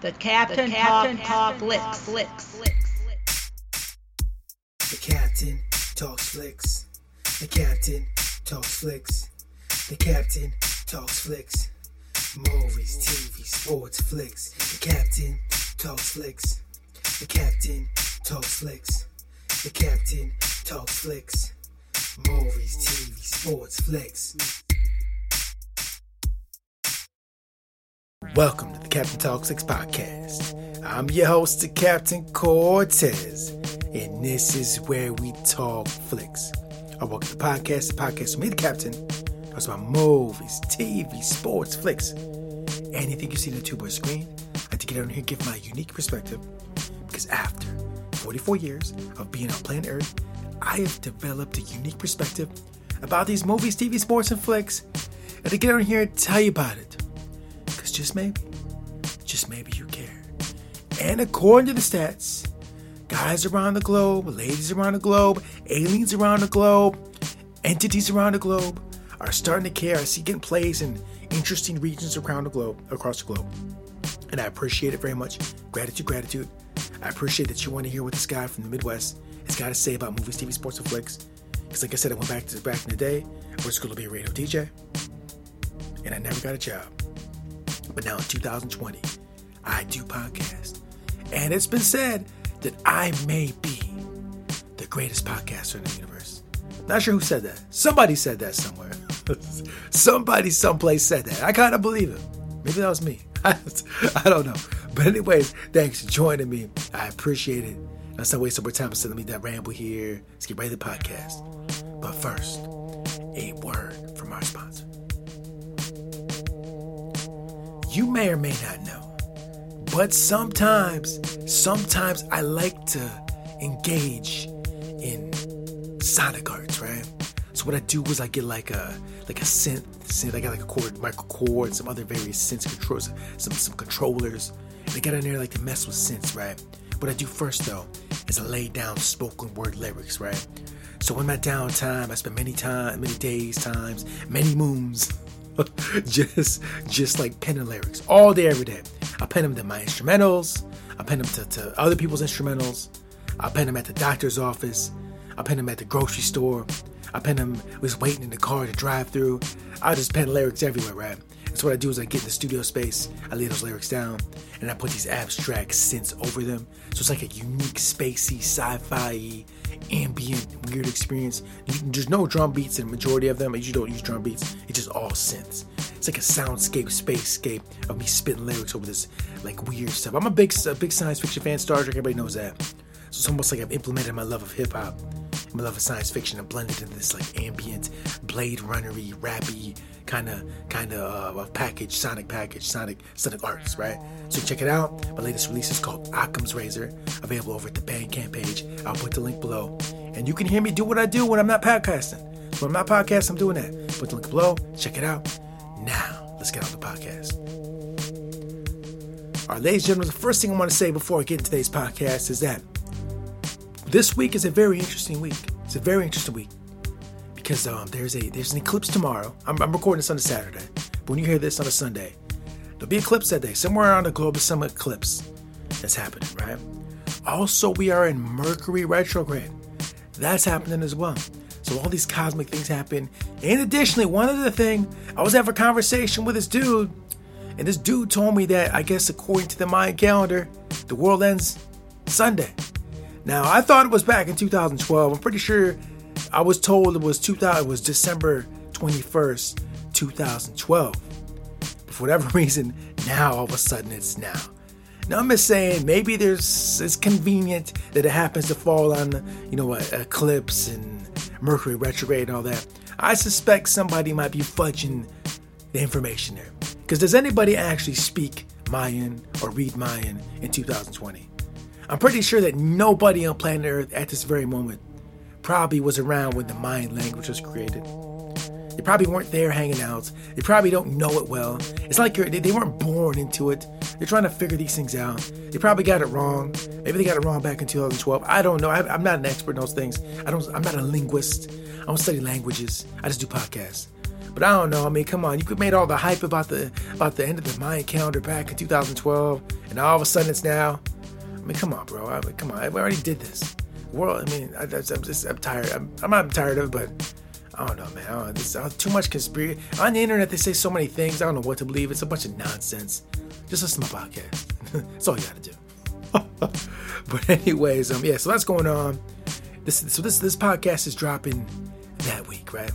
The Captain, the Captain Talk, Talk Flicks. Flicks. The Captain talks flicks. The Captain talks flicks. The Captain talks flicks. Movies, TV, sports, flicks. The Captain talks flicks. The Captain talks flicks. The Captain talks flicks. Movies, TV, sports, flicks. Welcome to the Captain Talk Flicks podcast. I'm your host, the Captain Cortez, and this is where we talk flicks. I welcome the podcast, the podcast with me, the Captain, talks about movies, TV, sports, flicks, anything you see on the or screen. I like to get on here and give my unique perspective because after 44 years of being on planet Earth, I have developed a unique perspective about these movies, TV, sports, and flicks, and to get on here and tell you about it just maybe, just maybe you care. And according to the stats, guys around the globe, ladies around the globe, aliens around the globe, entities around the globe are starting to care. I see getting plays in interesting regions around the globe, across the globe. And I appreciate it very much. Gratitude, gratitude. I appreciate that you want to hear what this guy from the Midwest has got to say about movies, TV, sports, and flicks. Because, like I said, I went back to back in the day. I was going to be a radio DJ, and I never got a job. But now in 2020, I do podcast. And it's been said that I may be the greatest podcaster in the universe. Not sure who said that. Somebody said that somewhere. Somebody someplace said that. I kind of believe it. Maybe that was me. I don't know. But anyways, thanks for joining me. I appreciate it. Let's not waste more time sending me that ramble here. Let's get ready to the podcast. But first, a word from our sponsor. You may or may not know, but sometimes, sometimes I like to engage in sonic arts, right? So what I do is I get like a like a synth, synth. I got like a chord, micro chord, some other various synth controls, some some controllers. And I get in there like to mess with synths, right? What I do first though is I lay down spoken word lyrics, right? So in my downtime, I spend many time, many days, times, many moons just just like penning lyrics all day, every day. I pen them to my instrumentals. I pen them to, to other people's instrumentals. I pen them at the doctor's office. I pen them at the grocery store. I pen them was waiting in the car to drive through. I just pen lyrics everywhere, right? So what I do is I get in the studio space, I lay those lyrics down, and I put these abstract synths over them. So it's like a unique, spacey, sci-fi, ambient, weird experience. There's no drum beats in the majority of them. You don't use drum beats. It's just all synths. It's like a soundscape, spacescape of me spitting lyrics over this like weird stuff. I'm a big, a big science fiction fan. Star Trek, everybody knows that. So it's almost like I've implemented my love of hip hop, my love of science fiction, and blended into this like ambient, Blade Runnery, rappy kind of kind of uh, package, sonic package, sonic sonic arts, right? So check it out. My latest release is called Occam's Razor, available over at the Bandcamp page. I'll put the link below, and you can hear me do what I do when I'm not podcasting. When I'm not podcasting, I'm doing that. Put the link below. Check it out. Now, let's get on the podcast. All right, ladies and gentlemen, the first thing I want to say before I get into today's podcast is that this week is a very interesting week. It's a very interesting week because um, there's a there's an eclipse tomorrow. I'm, I'm, recording this on a Saturday, but when you hear this on a Sunday, there'll be eclipse that day. Somewhere around the globe some eclipse that's happening, right? Also, we are in Mercury retrograde. That's happening as well. So all these cosmic things happen. And additionally, one other thing, I was having a conversation with this dude, and this dude told me that I guess according to the Mayan calendar, the world ends Sunday. Now I thought it was back in 2012. I'm pretty sure I was told it was 2000. It was December 21st, 2012. But for whatever reason, now all of a sudden it's now. Now I'm just saying maybe there's it's convenient that it happens to fall on you know eclipse and Mercury retrograde and all that. I suspect somebody might be fudging the information there. Because does anybody actually speak Mayan or read Mayan in 2020? I'm pretty sure that nobody on planet Earth at this very moment probably was around when the Mayan language was created. They probably weren't there hanging out. They probably don't know it well. It's like they weren't born into it. They're trying to figure these things out. They probably got it wrong. Maybe they got it wrong back in 2012. I don't know. I, am not an expert in those things. I don't. I'm not a linguist. I don't study languages. I just do podcasts. But I don't know. I mean, come on. You could made all the hype about the about the end of the Mayan calendar back in 2012, and all of a sudden it's now. I mean, come on, bro. I mean, come on. We already did this. World. I mean, I, am just I'm tired. I'm, I'm not tired of it, but I don't know, man. I don't, this, too much conspiracy on the internet. They say so many things. I don't know what to believe. It's a bunch of nonsense. Just listen to my podcast. That's all you got to do. but anyways, um, yeah. So that's going on. This so this this podcast is dropping that week, right?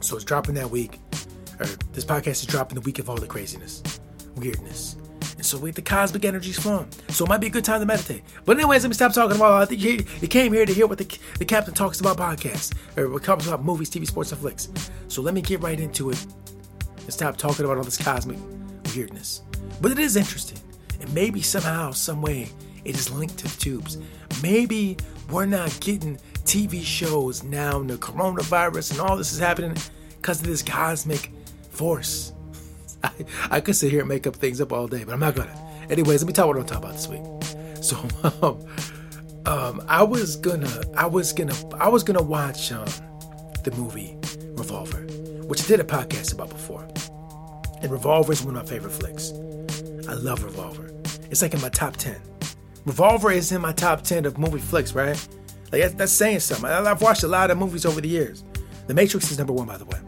So it's dropping that week. Or this podcast is dropping the week of all the craziness, weirdness. And so with the cosmic energy's flowing. So it might be a good time to meditate. But anyways, let me stop talking about I think you, you came here to hear what the, the captain talks about podcasts. Or what talks about movies, TV, sports, and flicks. So let me get right into it and stop talking about all this cosmic weirdness. But it is interesting. And maybe somehow, some way, it is linked to the tubes. Maybe we're not getting TV shows now, and the coronavirus and all this is happening because of this cosmic force. I, I could sit here and make up things up all day, but I'm not gonna. Anyways, let me tell you what I'm talking about this week. So, um, um, I was gonna, I was gonna, I was gonna watch um, the movie Revolver, which I did a podcast about before. And Revolver is one of my favorite flicks. I love Revolver. It's like in my top ten. Revolver is in my top 10 of movie flicks, right? Like that's, saying something. I've watched a lot of movies over the years. The Matrix is number one, by the way.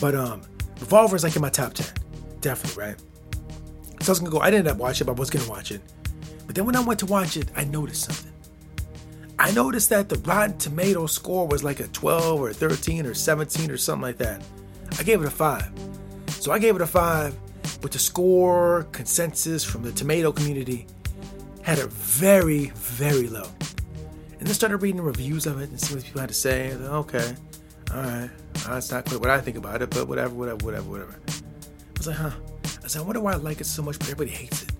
But um, Revolver is like in my top 10. Definitely, right? So I was gonna go, I didn't end up watching it, but I was gonna watch it. But then when I went to watch it, I noticed something. I noticed that the Rotten Tomato score was like a 12 or 13 or 17 or something like that. I gave it a 5. So I gave it a 5, but the score consensus from the tomato community had it very, very low. And then started reading reviews of it and seeing what people had to say. Like, okay, all right, that's not quite what I think about it, but whatever, whatever, whatever, whatever. I was like, huh. I said, I wonder why I like it so much, but everybody hates it.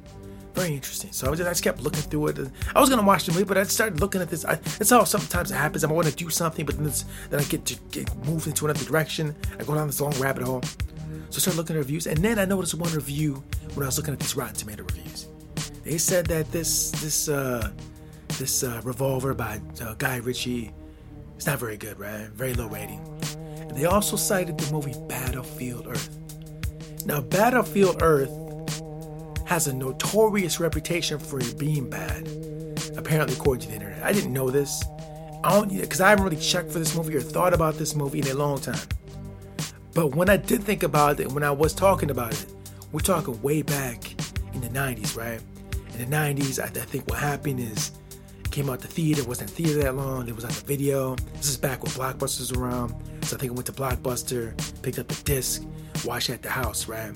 Very interesting. So I just, I just kept looking through it. I was gonna watch the movie, but I started looking at this. I, that's how sometimes it happens. I want to do something, but then, then I get to get moved into another direction. I go down this long rabbit hole. So I started looking at reviews, and then I noticed one review when I was looking at these Rotten Tomato reviews. They said that this this uh, this uh, revolver by uh, Guy Ritchie is not very good, right? Very low rating. And they also cited the movie Battlefield Earth. Now, Battlefield Earth has a notorious reputation for being bad, apparently according to the internet. I didn't know this. I don't because I haven't really checked for this movie or thought about this movie in a long time. But when I did think about it, when I was talking about it, we're talking way back in the 90s, right? in the 90s, I, I think what happened is came out the theater, wasn't theater that long, it was on the video. This is back when Blockbuster was around. So I think I went to Blockbuster, picked up the disc, watched it at the house, right?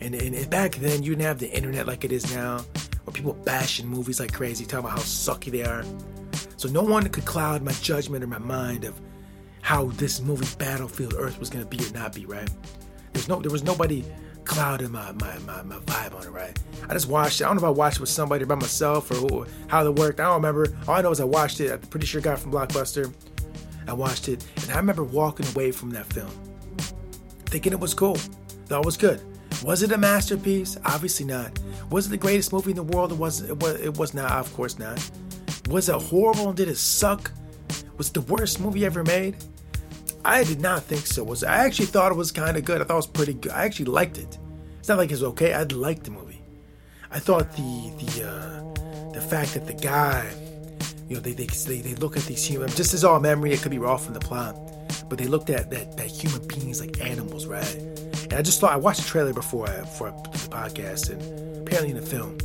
And, and, and back then, you didn't have the internet like it is now, where people bashing movies like crazy, talking about how sucky they are. So no one could cloud my judgment or my mind of how this movie Battlefield Earth was gonna be or not be, right? There's no, there was nobody clouding my, my, my, my vibe on it, right? I just watched it. I don't know if I watched it with somebody or by myself or who, how it worked. I don't remember. All I know is I watched it. I'm pretty sure it got from Blockbuster. I watched it, and I remember walking away from that film thinking it was cool. Thought it was good. Was it a masterpiece? Obviously not. Was it the greatest movie in the world? It was. It was. It was not. Of course not. Was it horrible? Did it suck? Was it the worst movie ever made? I did not think so. Was I actually thought it was kind of good. I thought it was pretty good. I actually liked it. It's not like it's okay. I liked the movie. I thought the the uh, the fact that the guy, you know, they they they, they look at these humans. Just as all memory, it could be raw from the plot, but they looked at that that human beings like animals, right? And I just thought I watched the trailer before uh, I, for the podcast, and apparently in the film,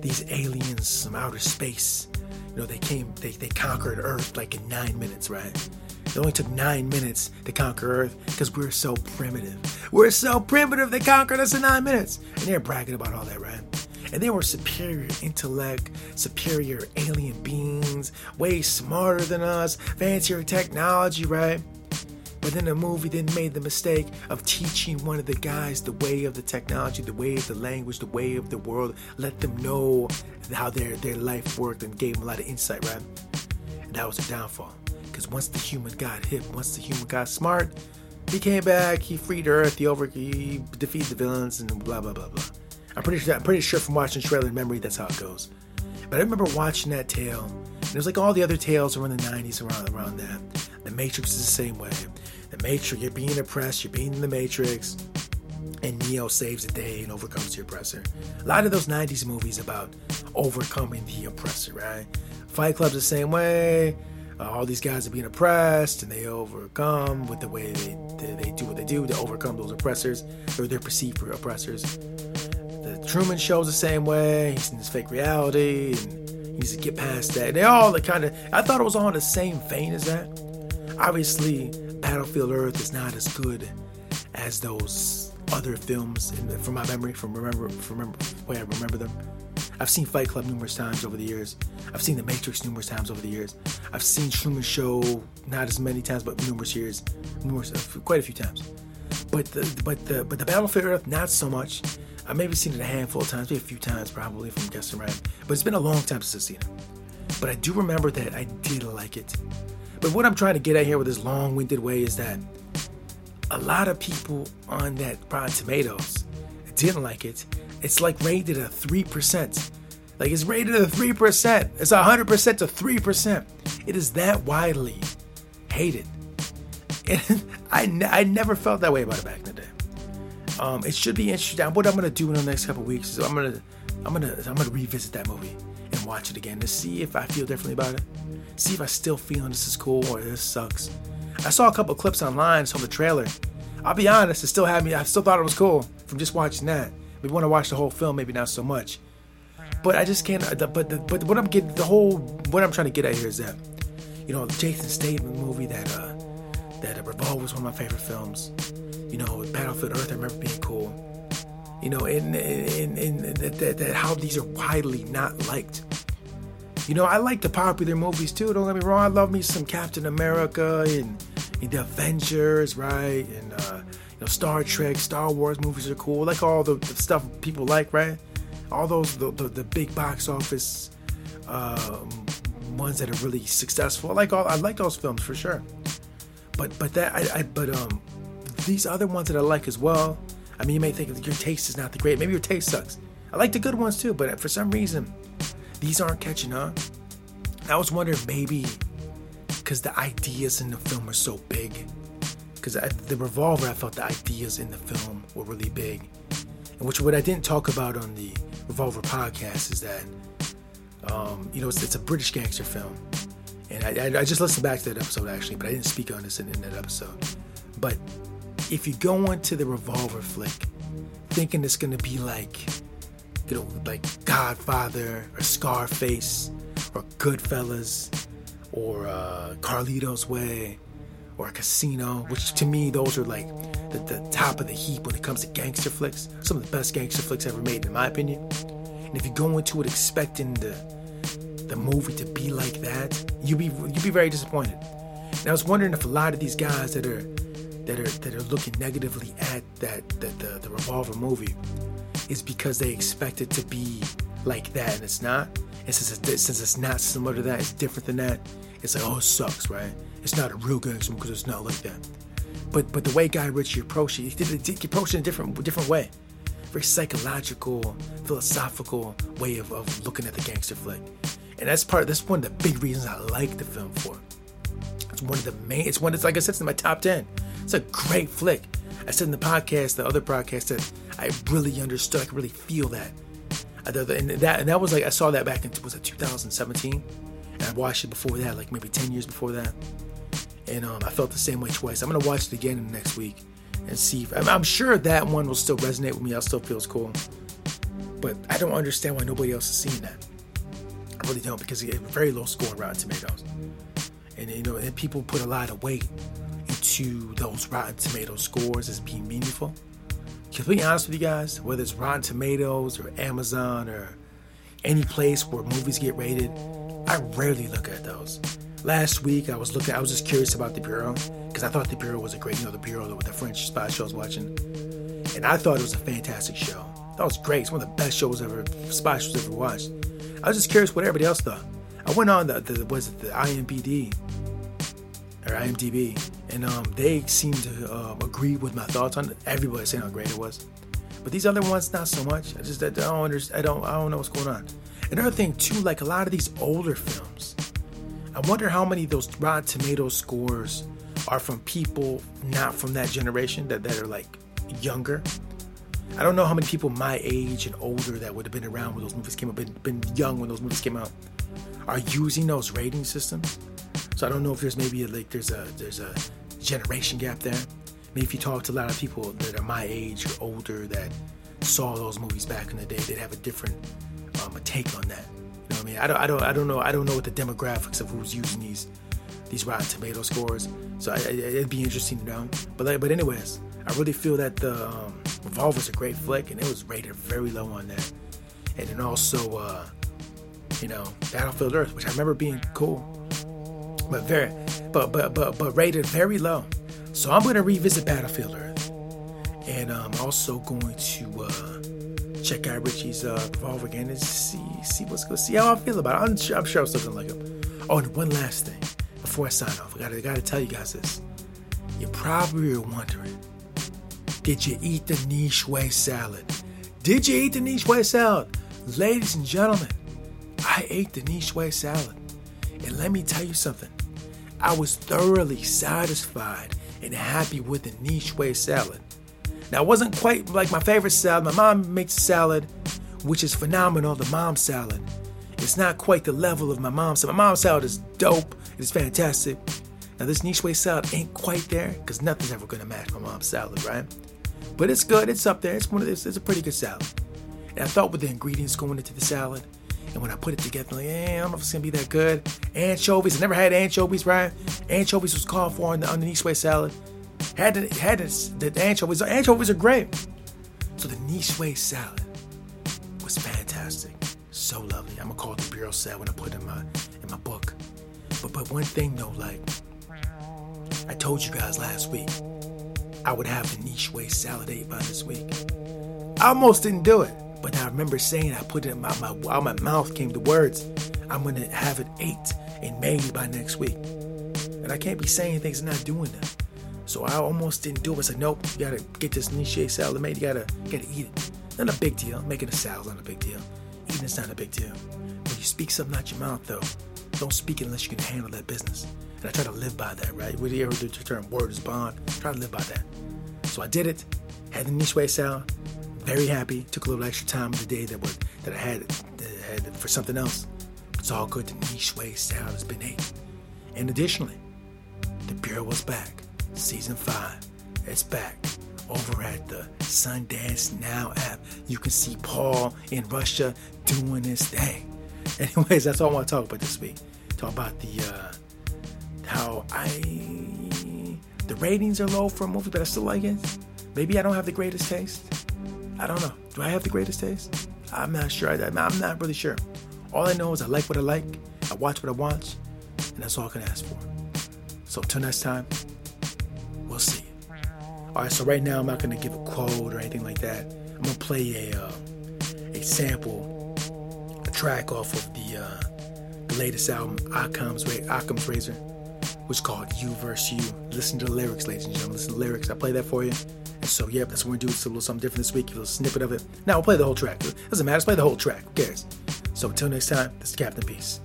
these aliens from outer space, you know, they came, they they conquered Earth like in nine minutes, right? It only took nine minutes to conquer Earth because we're so primitive. We're so primitive they conquered us in nine minutes. And they're bragging about all that, right? And they were superior intellect, superior alien beings, way smarter than us, fancier technology, right? But then the movie then made the mistake of teaching one of the guys the way of the technology, the way of the language, the way of the world, let them know how their, their life worked and gave them a lot of insight, right? And that was a downfall. Because once the human got hip, once the human got smart, he came back, he freed Earth, he over he defeated the villains, and blah blah blah blah. I'm pretty sure I'm pretty sure from watching trailer memory that's how it goes. But I remember watching that tale. And it was like all the other tales around the 90s around around that. The Matrix is the same way. the Matrix, you're being oppressed, you're being in the Matrix, and Neo saves the day and overcomes the oppressor. A lot of those 90s movies about overcoming the oppressor, right? Fight Club's the same way. Uh, all these guys are being oppressed and they overcome with the way they, they, they do what they do to overcome those oppressors or their perceived oppressors. Truman Show's the same way. He's in this fake reality and he needs to get past that. They all the kind of, I thought it was all in the same vein as that. Obviously, Battlefield Earth is not as good as those other films the, from my memory, from remember, from remember, way I remember them. I've seen Fight Club numerous times over the years. I've seen The Matrix numerous times over the years. I've seen Truman Show not as many times, but numerous years, numerous, quite a few times. But the but the but the Battlefield Earth, not so much. I've maybe seen it a handful of times, maybe a few times probably, if I'm guessing right. But it's been a long time since I've seen it. But I do remember that I did like it. But what I'm trying to get at here with this long-winded way is that a lot of people on that Rotten Tomatoes didn't like it. It's like rated at 3%. Like it's rated at 3%. It's 100% to 3%. It is that widely hated. And I, I never felt that way about it back in the day. Um, it should be interesting. What I'm gonna do in the next couple weeks is I'm gonna I'm gonna I'm gonna revisit that movie and watch it again to see if I feel differently about it. See if I still feel this is cool or this sucks. I saw a couple clips online, saw the trailer. I'll be honest, it still had me. I still thought it was cool from just watching that. But when I watch the whole film, maybe not so much. But I just can't. But the, but what I'm getting, the whole what I'm trying to get at here is that, you know, Jason Statham movie that uh that uh, Revolver was one of my favorite films. You know, Battlefield Earth, I remember being cool. You know, and and, and, that, that how these are widely not liked. You know, I like the popular movies too. Don't get me wrong. I love me some Captain America and, and the Avengers, right? And uh, you know, Star Trek, Star Wars movies are cool. I like all the, the, stuff people like, right? All those the, the, the big box office um, ones that are really successful. I like all. I like those films for sure. But but that I, I but um these other ones that I like as well. I mean, you may think your taste is not the great. Maybe your taste sucks. I like the good ones too, but for some reason, these aren't catching on. I was wondering maybe because the ideas in the film are so big. Because the revolver, I felt the ideas in the film were really big. And which what I didn't talk about on the Revolver podcast is that, um, you know, it's, it's, a British gangster film. And I, I, just listened back to that episode actually, but I didn't speak on this in, in that episode. But if you go into the Revolver flick thinking it's to be like you know, like Godfather or Scarface or Goodfellas or uh, Carlito's Way or Casino, which to me, those are like the, the top of the heap when it comes to gangster flicks. Some of the best gangster flicks ever made, in my opinion. And if you go into it expecting the the movie to be like that, you be you be very disappointed. And I was wondering if a lot of these guys that are that are that are looking negatively at that, that the, the revolver movie is because they expect it to be like that and it's not. And since it's, since it's not similar to that, it's different than that. It's like, oh, it sucks, right? It's not a real gangster because it's not like that. But but the way Guy Ritchie approached it, he he approached it in a different different way, very psychological, philosophical way of, of looking at the gangster flick. And that's part. That's one of the big reasons I like the film for. It's one of the main. It's one. It's like I said, it's in my top ten. It's a great flick. I said in the podcast, the other podcast, that I really understood. I could really feel that. And that and that was like I saw that back in was it 2017, and I watched it before that, like maybe 10 years before that, and um, I felt the same way twice. I'm gonna watch it again next week and see. If, I'm, I'm sure that one will still resonate with me. I still feels cool, but I don't understand why nobody else is seeing that. I really don't because it's very low score Rotten Tomatoes, and you know, and people put a lot of weight into those Rotten Tomatoes scores as being meaningful Because to be honest with you guys, whether it's Rotten Tomatoes or Amazon or any place where movies get rated, I rarely look at those. Last week, I was looking. I was just curious about the Bureau because I thought the Bureau was a great, you know, the Bureau with the French spy show I was watching, and I thought it was a fantastic show. That was great. It's one of the best shows ever, spy shows ever watched. I was just curious what everybody else thought. I went on the, the was it the IMBD or IMDb, and um, they seem to uh, agree with my thoughts on. Everybody saying how great it was, but these other ones not so much. I just I don't understand. I don't I don't know what's going on. Another thing too, like a lot of these older films, I wonder how many of those Rotten Tomato scores are from people not from that generation that, that are like younger. I don't know how many people my age and older that would have been around when those movies came out, been, been young when those movies came out, are using those rating systems. So I don't know if there's maybe a, like there's a there's a generation gap there. Maybe if you talk to a lot of people that are my age or older that saw those movies back in the day, they'd have a different um, a take on that. You know what I mean? I don't I don't I don't know I don't know what the demographics of who's using these these Rotten Tomato scores. So I, it'd be interesting to know. But like, but anyways, I really feel that the um, Revolver's a great flick, and it was rated very low on that. And then also, uh, you know, Battlefield Earth, which I remember being cool, but very, but but but but rated very low. So I'm going to revisit Battlefield Earth, and I'm also going to uh, check out Ritchie's uh, Revolver again and see see what's going, see how I feel about it. I'm sure, I'm sure I'm still gonna like him. Oh, and one last thing before I sign off, I gotta, I gotta tell you guys this. You probably are wondering, did you eat the niche way salad? Did you eat the niche way salad? Ladies and gentlemen, I ate the niche way salad. And let me tell you something. I was thoroughly satisfied and happy with the niche way salad. Now, it wasn't quite like my favorite salad. My mom makes a salad, which is phenomenal, the mom salad. It's not quite the level of my mom's salad. My mom's salad is dope. It's fantastic. Now this niche way salad ain't quite there because nothing's ever gonna match my mom's salad, right? But it's good. It's up there. It's one of this. It's a pretty good salad. And I thought with the ingredients going into the salad, and when I put it together, like, eh, I don't know if it's gonna be that good. Anchovies. I never had anchovies, right? Anchovies was called for on the, niche way salad. Had the, had the, the anchovies. The Anchovies are great. So the niche way salad was fantastic. So lovely. I'm gonna call it the bureau salad when I put it in my in my book. But but one thing though, like I told you guys last week, I would have the niche way salad ate by this week. I almost didn't do it, remember saying I put it in my, my out my mouth came the words, I'm gonna have it ate and made by next week. And I can't be saying things and not doing them. So I almost didn't do it. I said, nope, you gotta get this niche salad made. You gotta, gotta eat it. Not a big deal. Making a salad not a big deal. Eating it's not a big deal. When you speak something out your mouth, though, don't speak unless you can handle that business. And I try to live by that, right? Do ever do the term word is bond? Try to live by that. So I did it. Had the niche salad. Very happy. Took a little extra time of the day that was that I had, that I had for something else. It's all good. The niche way salad has been ate. And additionally, the Bureau was back. Season five. It's back over at the Sundance Now app. You can see Paul in Russia doing his thing. Anyways, that's all I want to talk about this week. Talk about the uh, how I the ratings are low for a movie, but I still like it. Maybe I don't have the greatest taste. I don't know. Do I have the greatest taste? I'm not sure. I'm not really sure. All I know is I like what I like. I watch what I watch, and that's all I can ask for. So until next time, we'll see. All right. So right now, I'm not gonna give a quote or anything like that. I'm gonna play a uh, a sample a track off of the, uh, the latest album, Occam's, Occam's Razor, is called You Verse You. Listen to the lyrics, ladies and gentlemen. Listen to the lyrics. I play that for you. And so, yep, that's what we're going to do. It's a little something different this week. A little snippet of it. Now, we'll play the whole track. It doesn't matter. Let's play the whole track. Who cares? So, until next time, this is Captain Peace.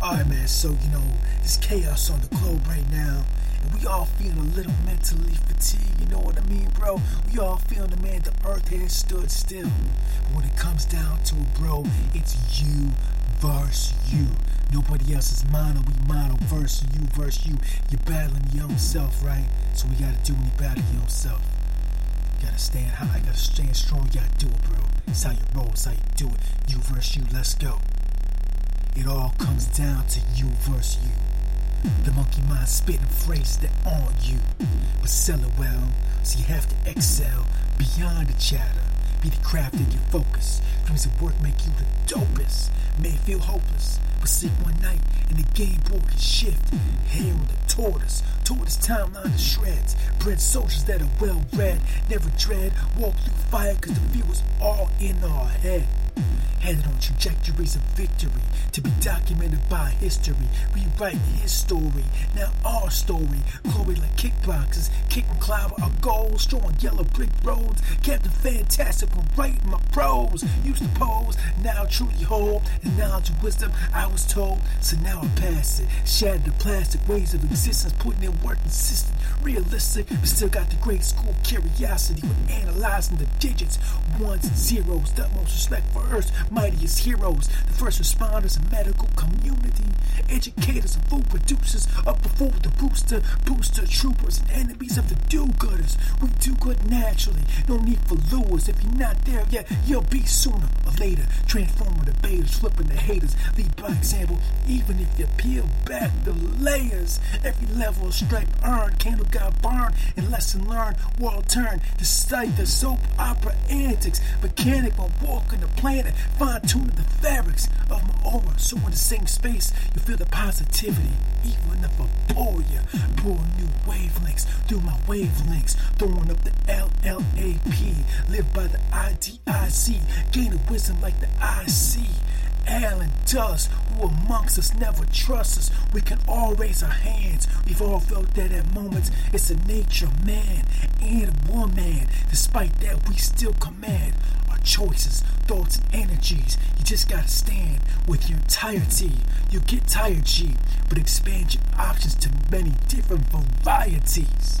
Alright, man, so you know, there's chaos on the globe right now. We all feeling a little mentally fatigued, you know what I mean, bro? We all feeling the man, the earth has stood still. But when it comes down to it, bro, it's you versus you. Nobody else is mono, we mono versus you versus you. You're battling your own self, right? So we gotta do when you battle your own self. You gotta stand high, gotta stand strong, you gotta do it, bro. It's how you roll, it's how you do it. You versus you, let's go. It all comes down to you versus you. The monkey mind spitting phrases that aren't you. But sell it well, so you have to excel beyond the chatter. Be the craft of your focus. Dreams of work make you the dopest. May feel hopeless, but sleep one night and the game board can shift. Hare on the tortoise, tortoise timeline to shreds. Bred soldiers that are well read, never dread. Walk through fire cause the fear was all in our head. Headed on trajectories of victory to be documented by history. Rewrite his story, now our story. Glory like kickboxers, kicking cloud our goals, strong yellow brick roads. Captain Fantastic when writing my prose. Used to pose, now truly hold. And knowledge and wisdom I was told, so now I pass it. Shattered the plastic ways of existence, putting in work consistent, realistic, but still got the grade school curiosity when analyzing the digits, ones and zeros. The utmost respect for Earth's mightiest heroes, the first responders and medical community, educators and food producers, up before the booster, booster troopers and enemies of the do-gooders. We do good naturally, no need for lures. If you're not there yet, you'll be sooner or later. Transforming the betas, flipping the haters, lead by example. Even if you peel back the layers, every level of stripe earned, candle got burned, and lesson learned, world turned. Despite the soap opera antics, mechanic while walking the planet, fine tuning the fabrics of my aura. So in the same space, you feel the positivity, even if I bore you. Pour new wavelengths through my wavelengths, throwing up the LLAP. Live by the IDIC, gaining wisdom like the IC. Alan does, who amongst us never trusts us. We can all raise our hands. We've all felt that at moments. It's the nature of man and woman. Despite that, we still command choices, thoughts, and energies. You just gotta stand with your entirety. You get tired, G, but expand your options to many different varieties.